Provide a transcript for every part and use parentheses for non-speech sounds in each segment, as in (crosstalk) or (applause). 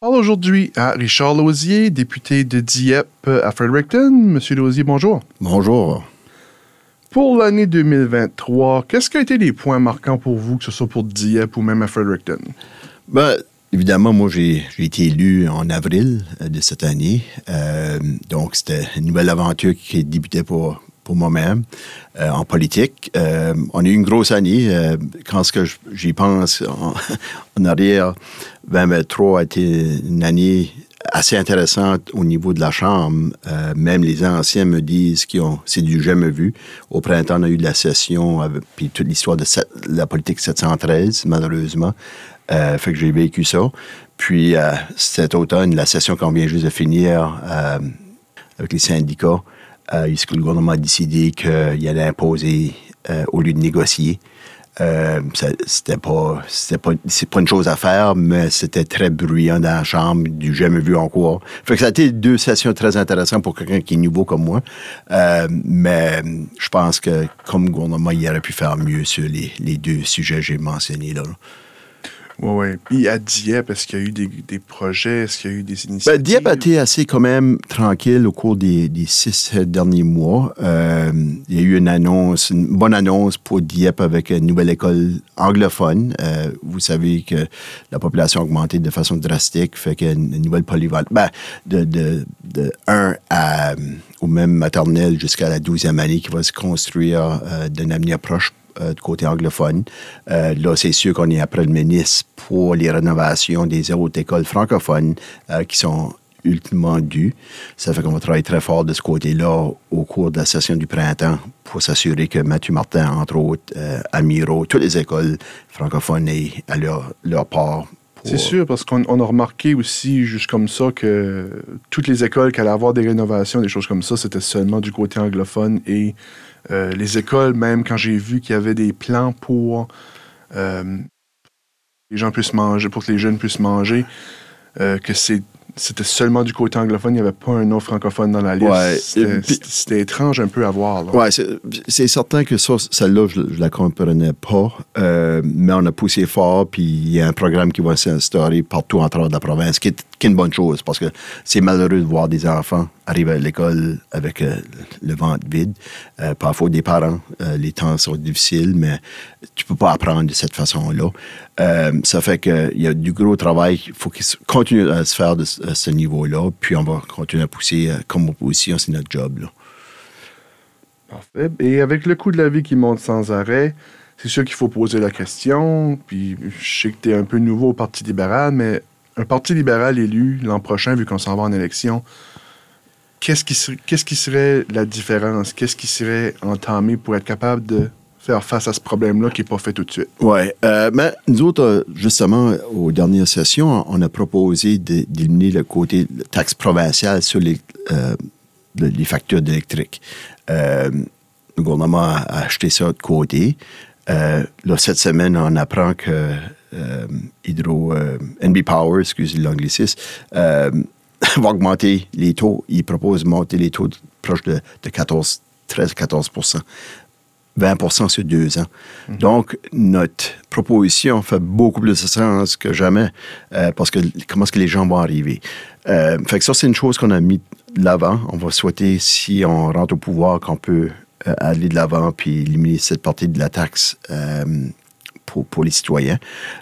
parle aujourd'hui à Richard Lausier, député de Dieppe à Fredericton. Monsieur Lausier, bonjour. Bonjour. Pour l'année 2023, qu'est-ce qui a été les points marquants pour vous, que ce soit pour Dieppe ou même à Fredericton? Ben, évidemment, moi, j'ai été élu en avril euh, de cette année. Euh, donc, c'était une nouvelle aventure qui débutait pour, pour moi-même euh, en politique. on a eu une grosse année. quand j'y pense en, (laughs) arrière, 2023 a été une année assez intéressante au niveau de la Chambre. même les anciens me disent que c'est du jamais vu. Au printemps, on a eu de la session, puis toute l'histoire de la politique 713, malheureusement. Euh, fait que j'ai vécu ça. Puis euh, cet automne, la session qu'on vient juste de finir euh, avec les syndicats, le gouvernement a décidé qu'il allait imposer au lieu de négocier? c'était pas, pas, c'est une chose à faire, mais c'était très bruyant dans la chambre, du jamais vu en quoi. Fait que ça a été deux sessions très intéressantes pour quelqu'un qui est nouveau comme moi. mais je pense que comme gouvernement, il aurait pu faire mieux sur les, les deux sujets que j'ai mentionnés là. Oui, oui. Puis à Dieppe, est-ce qu'il y a eu des, des projets? Est-ce qu'il y a eu des ben, initiatives? Dieppe a été assez quand même tranquille au cours des, des six derniers mois. Euh, il y a eu une annonce, une bonne annonce pour Dieppe avec une nouvelle école anglophone. Euh, vous savez que la population a augmenté de façon drastique, fait qu'il y a une, nouvelle polyvalente. Ben, de, de, de 1 à, au même maternelle jusqu'à la 12e année qui va se construire euh, d'un avenir proche euh, du côté anglophone. Euh, là, c'est sûr qu'on est après le ministre pour les rénovations des autres écoles francophones euh, qui sont ultimement dues. Ça fait qu'on va travailler très fort de ce côté-là au cours de la session du printemps pour s'assurer que Mathieu Martin, entre autres, Amiro, toutes les écoles francophones aient à leur, leur part c'est sûr, parce qu'on a remarqué aussi, juste comme ça, que toutes les écoles qui allaient avoir des rénovations, des choses comme ça, c'était seulement du côté anglophone. Et euh, les écoles, même quand j'ai vu qu'il y avait des plans pour euh, les gens puissent manger, pour que les jeunes puissent manger, euh, que c'est c'était seulement du côté anglophone, il n'y avait pas un autre francophone dans la liste. c'était étrange un peu à voir. Oui, c'est certain que ça, celle-là, je ne la comprenais pas, euh, mais on a poussé fort, puis il y a un programme qui va s'instaurer partout en travers de la province, qui est, une bonne chose, parce que c'est malheureux de voir des enfants arriver à l'école avec euh, le ventre vide. Euh, parfois, des parents, les temps sont difficiles, mais tu ne peux pas apprendre de cette façon-là. ça fait qu'il y a du gros travail, il faut qu'il continue à se faire de, à ce niveau-là. Puis on va continuer à pousser euh, comme opposition, c'est notre job. Parfait. Et avec le coût de la vie qui monte sans arrêt, c'est sûr qu'il faut poser la question. Puis je sais que tu es un peu nouveau au Parti libéral, mais un Parti libéral élu l'an prochain, vu qu'on s'en va en élection, qu'est-ce qui, serait la différence? Qu'est-ce qui serait entamé pour être capable de faire face à ce problème-là qui n'est pas fait tout de suite? Oui. Euh, nous autres, euh, justement, aux dernières sessions, on a proposé d'éliminer le côté taxe provinciale sur les, euh, les factures d'électrique. le gouvernement a acheté ça de côté. là, cette semaine, on apprend que Hydro, NB Power, excusez l'anglicisme, (laughs) va augmenter les taux. Il propose de monter les taux proches de, de 14 13-14% 20% sur deux ans. Donc, notre proposition fait beaucoup plus de sens que jamais euh, parce que comment est-ce que les gens vont arriver? Euh, fait que ça, c'est une chose qu'on a mis de l'avant. On va souhaiter, si on rentre au pouvoir, qu'on peut euh, aller de l'avant puis éliminer cette partie de la taxe pour, les citoyens.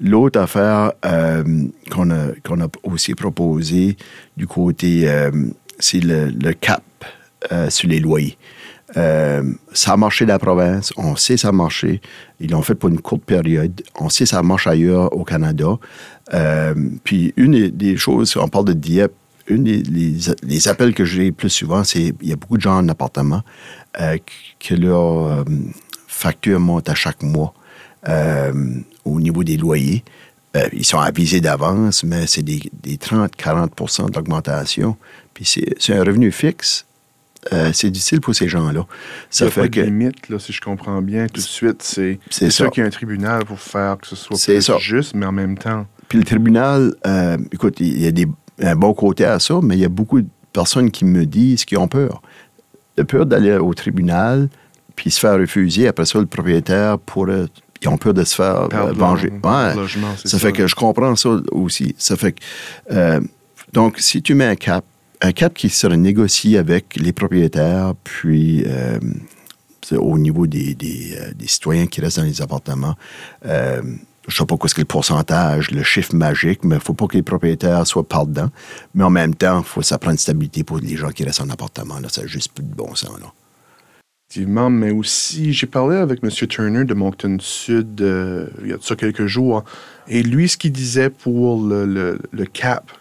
L'autre affaire qu'on a, a aussi proposé du côté, c'est le, cap sur les loyers. Euh, ça a marché la province, on sait ça a marché. Ils l'ont fait pour une courte période. On sait ça marche ailleurs au Canada. Euh, puis une des choses, on parle de Dieppe, une des les, appels que j'ai plus souvent, c'est il y a beaucoup de gens en appartement euh, que leur facture monte à chaque mois au niveau des loyers. ils sont avisés d'avance, mais c'est des, des 30-40 d'augmentation. Puis c'est un revenu fixe euh, c'est difficile pour ces gens-là. Ça Il y a fait pas que... de limite, là, si je comprends bien, tout de suite. C'est ça qu'il y a un tribunal pour faire que ce soit plus juste, mais en même temps. Puis le tribunal, euh, écoute, il y a des, un bon côté à ça, mais il y a beaucoup de personnes qui me disent qu'ils ont peur. De peur d'aller au tribunal, puis se faire refuser. Après ça, le propriétaire pourrait ils ont peur de se faire Perdre euh, venger. Ouais. logement, Ça, ça. fait que je comprends ça aussi. Ça fait que, euh, donc, si tu mets un cap, un cap qui serait négocié avec les propriétaires, puis euh, au niveau des, des, des citoyens qui restent dans les appartements, euh, je sais pas quoi c'est le pourcentage, le chiffre magique, mais il faut pas que les propriétaires soient par dedans. Mais en même temps, il faut que ça prenne stabilité pour les gens qui restent en appartement. Là, ça n'a juste plus de bon sens. Là. Effectivement, mais aussi, j'ai parlé avec M. Turner de Moncton Sud euh, il y a de ça quelques jours, et lui, ce qu'il disait pour le, cap,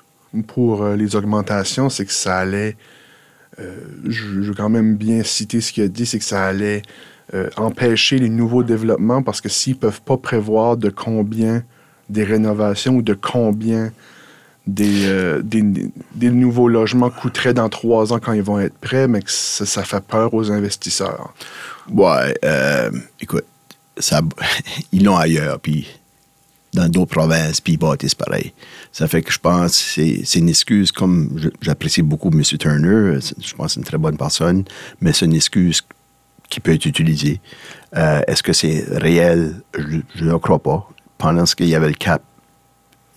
pour euh, les augmentations, c'est que ça allait, euh, je, je veux quand même bien citer ce qu'il a dit, c'est que ça allait empêcher les nouveaux développements parce que s'ils ne peuvent pas prévoir de combien des rénovations ou de combien des, euh, des, nouveaux logements coûteraient dans trois ans quand ils vont être prêts, mais que ça, fait peur aux investisseurs. Ouais, euh, écoute, (laughs) ils l'ont ailleurs, puis dans d'autres provinces, puis ils bâtissent pareil. Ça fait que je pense c'est c'est une excuse, comme j'apprécie beaucoup M. Turner, je pense que c'est une très bonne personne, mais c'est une excuse qui peut être utilisée. Euh, Est-ce que c'est réel? Je ne crois pas. Pendant ce qu'il y avait le cap,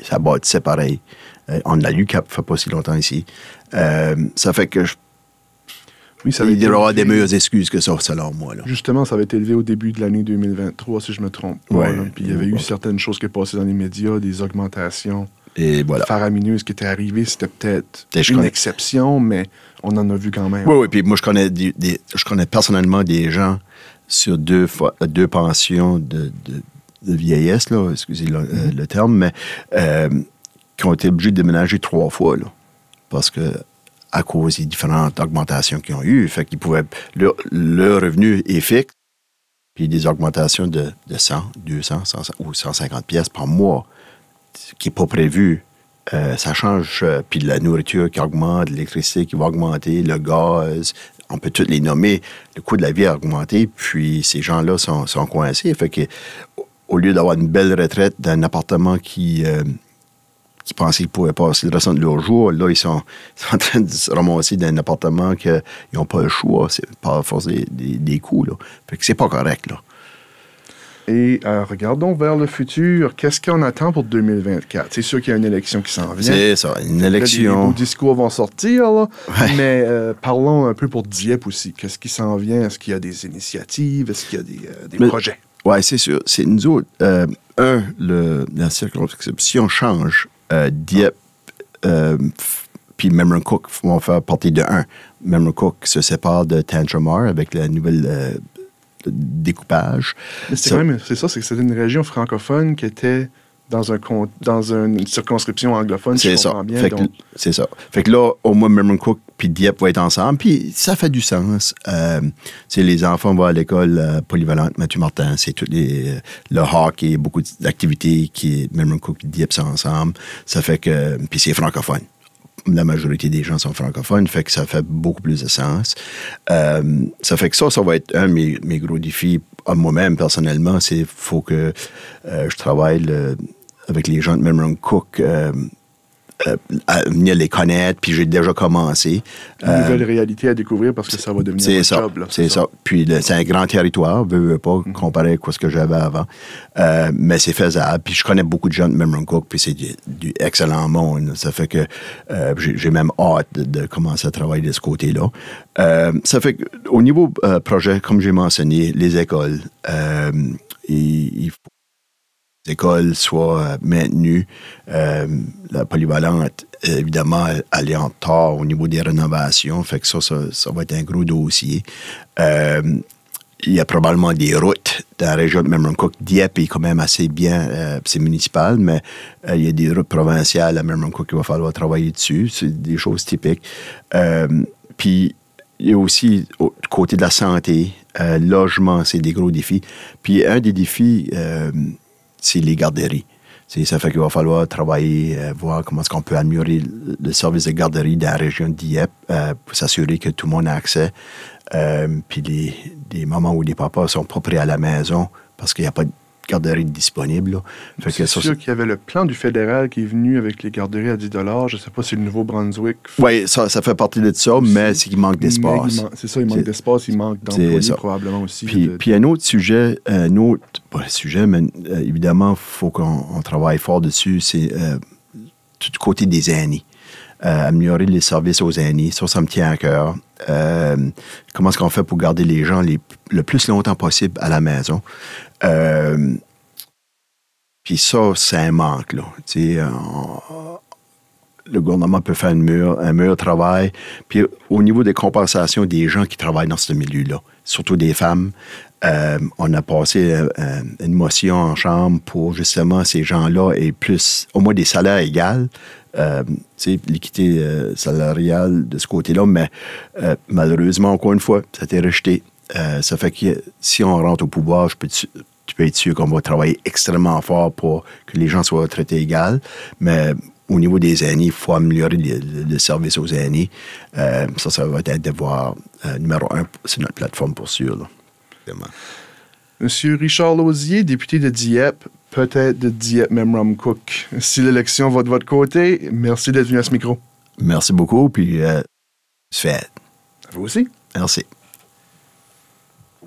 ça bâtissait pareil. Euh, on a lu cap, fait pas si longtemps ici. Euh, ça fait que je, Oui, ça il été y avoir des meilleures excuses que ça, selon moi. Là. Justement, ça avait été élevé au début de l'année 2023, si je me trompe pas. Ouais. Puis il y avait eu certaines choses qui passaient dans les médias, des augmentations Et voilà. faramineuses qui étaient arrivées. C'était peut-être une connais- exception, mais on en a vu quand même. Oui, oui, puis moi, je connais, des, des- je connais personnellement des gens sur deux, deux pensions de, de- de vieillesse, là, excusez le, euh, le terme, mais euh, qui ont été obligés de déménager trois fois, là, parce que à cause des différentes augmentations qu'ils ont eues, fait qu'ils pouvaient, leur, revenu est fixe, puis des augmentations de, de 100, 200, 100 ou 150 pièces par mois, qui n'est pas prévu. Euh, ça change. euh, puis la nourriture qui augmente, l'électricité qui va augmenter, le gaz, on peut tous les nommer. Le coût de la vie a augmenté, puis ces gens-là sont, sont coincés. Fait que, au lieu d'avoir une belle retraite d'un appartement qui, euh, qui pensaient qu'ils pouvaient passer le restant de leur jour, là, ils sont, (laughs) sont en train de se ramasser dans un appartement qu'ils n'ont pas le choix. C'est par la force des, des, des coûts. Là. Fait que c'est pas correct. Là. Et euh, regardons vers le futur. Qu'est-ce qu'on attend pour 2024? C'est sûr qu'il y a une élection qui s'en vient. C'est ça, une Là, Les, élection. beaux discours vont sortir, là. Ouais. mais euh, parlons un peu pour Dieppe aussi. Qu'est-ce qui s'en vient? Est-ce qu'il y a des initiatives? Est-ce qu'il y a des, euh, des Mais- projets? Oui, c'est sûr. C'est nous autres. un, le, la circonscription change. Euh, Dieppe euh, puis Memron Cook vont faire partie de un. Memron Cook se sépare de Tantramar avec la nouvelle euh, découpage. C'est Ça- c'est une région francophone qui était dans, un, dans une circonscription anglophone, si C'est je ça. C'est ça. Fait que là, au moins, Memron Cook puis Dieppe vont être ensemble. Puis ça fait du sens. Euh, les enfants vont à l'école euh, polyvalente Mathieu Martin. C'est tout les, euh, le hockey, beaucoup d'activités qui Memron Cook et Dieppe sont ensemble. Ça fait que... Puis c'est francophone. La majorité des gens sont francophones, fait que ça fait beaucoup plus de sens. Euh, ça fait que ça, ça va être un de mes, gros défis à moi-même, personnellement. C'est faut que euh, je travaille le- avec les gens de Memron Cook euh, euh, à venir les connaître, puis j'ai déjà commencé. Une Euh, nouvelle réalité à découvrir parce que ça va devenir votre ça. C'est ça. Puis c'est un grand territoire, veux, veux pas, Mhm. comparé à ce que j'avais avant. Euh, mais c'est faisable. Puis je connais beaucoup de gens de Memron Cook, puis c'est du, du excellent monde. Ça fait que euh, j'ai même hâte de, de commencer à travailler de ce côté-là. Euh, ça fait que, au niveau euh, projet, comme j'ai mentionné, les écoles, euh, il, il faut écoles soient euh, maintenues. Euh, la polyvalente, évidemment, elle est en retard au niveau des rénovations. Fait que ça, ça, va être un gros dossier. Euh, il y a probablement des routes dans la région de Memramcook. Dieppe est quand même assez bien, euh, c'est municipal, mais il y a des routes provinciales à Memramcook qu'il va falloir travailler dessus. C'est des choses typiques. Puis, il y a aussi, au côté de la santé, logement, c'est des gros défis. Puis, un des défis, c'est les garderies. Ça fait qu'il va falloir travailler, euh, voir comment est-ce qu'on peut améliorer le, service de garderie dans la région de Dieppe euh, pour s'assurer que tout le monde a accès. Euh, puis les, des mamans ou des papas sont pas à la maison parce qu'il n'y a pas garderies disponibles. C'est ça, sûr qu'il y avait le plan du fédéral qui est venu avec les garderies à 10 Je ne sais pas si le Nouveau-Brunswick. Oui, ça, ça fait partie de ça, mais c'est qu'il manque d'espace. C'est ça, il manque d'espace, il manque d'employés probablement aussi. Puis, de- puis un autre sujet, un autre, pas un sujet, mais euh, évidemment, il faut qu'on on travaille fort dessus, c'est euh, tout du côté des aînés. Euh, améliorer les services aux aînés, ça, ça me tient à cœur. Euh, comment est-ce qu'on fait pour garder les gens le plus longtemps possible à la maison? Euh, puis ça, c'est un manque, là. On- le gouvernement peut faire une meilleure- un meilleur travail. Puis au niveau des compensations des gens qui travaillent dans ce milieu-là, surtout des femmes, euh, on a passé euh, une motion en chambre pour justement ces gens-là et plus, au moins des salaires égaux. Euh, l'équité euh, salariale de ce côté-là, mais malheureusement, encore une fois, ça a été rejeté. Ça fait que si on rentre au pouvoir, je peux tu, peux être sûr qu'on va travailler extrêmement fort pour que les gens soient traités égal. Mais au niveau des aînés, il faut améliorer le, service aux aînés. Ça, ça va être un devoir numéro un sur notre plateforme pour sûr. Monsieur Richard Lausier, député de Dieppe, peut-être de Dieppe-Memram-Cook. Si l'élection va de votre côté, merci d'être venu à ce micro. Merci beaucoup, puis euh, c'est fait. À vous aussi. Merci.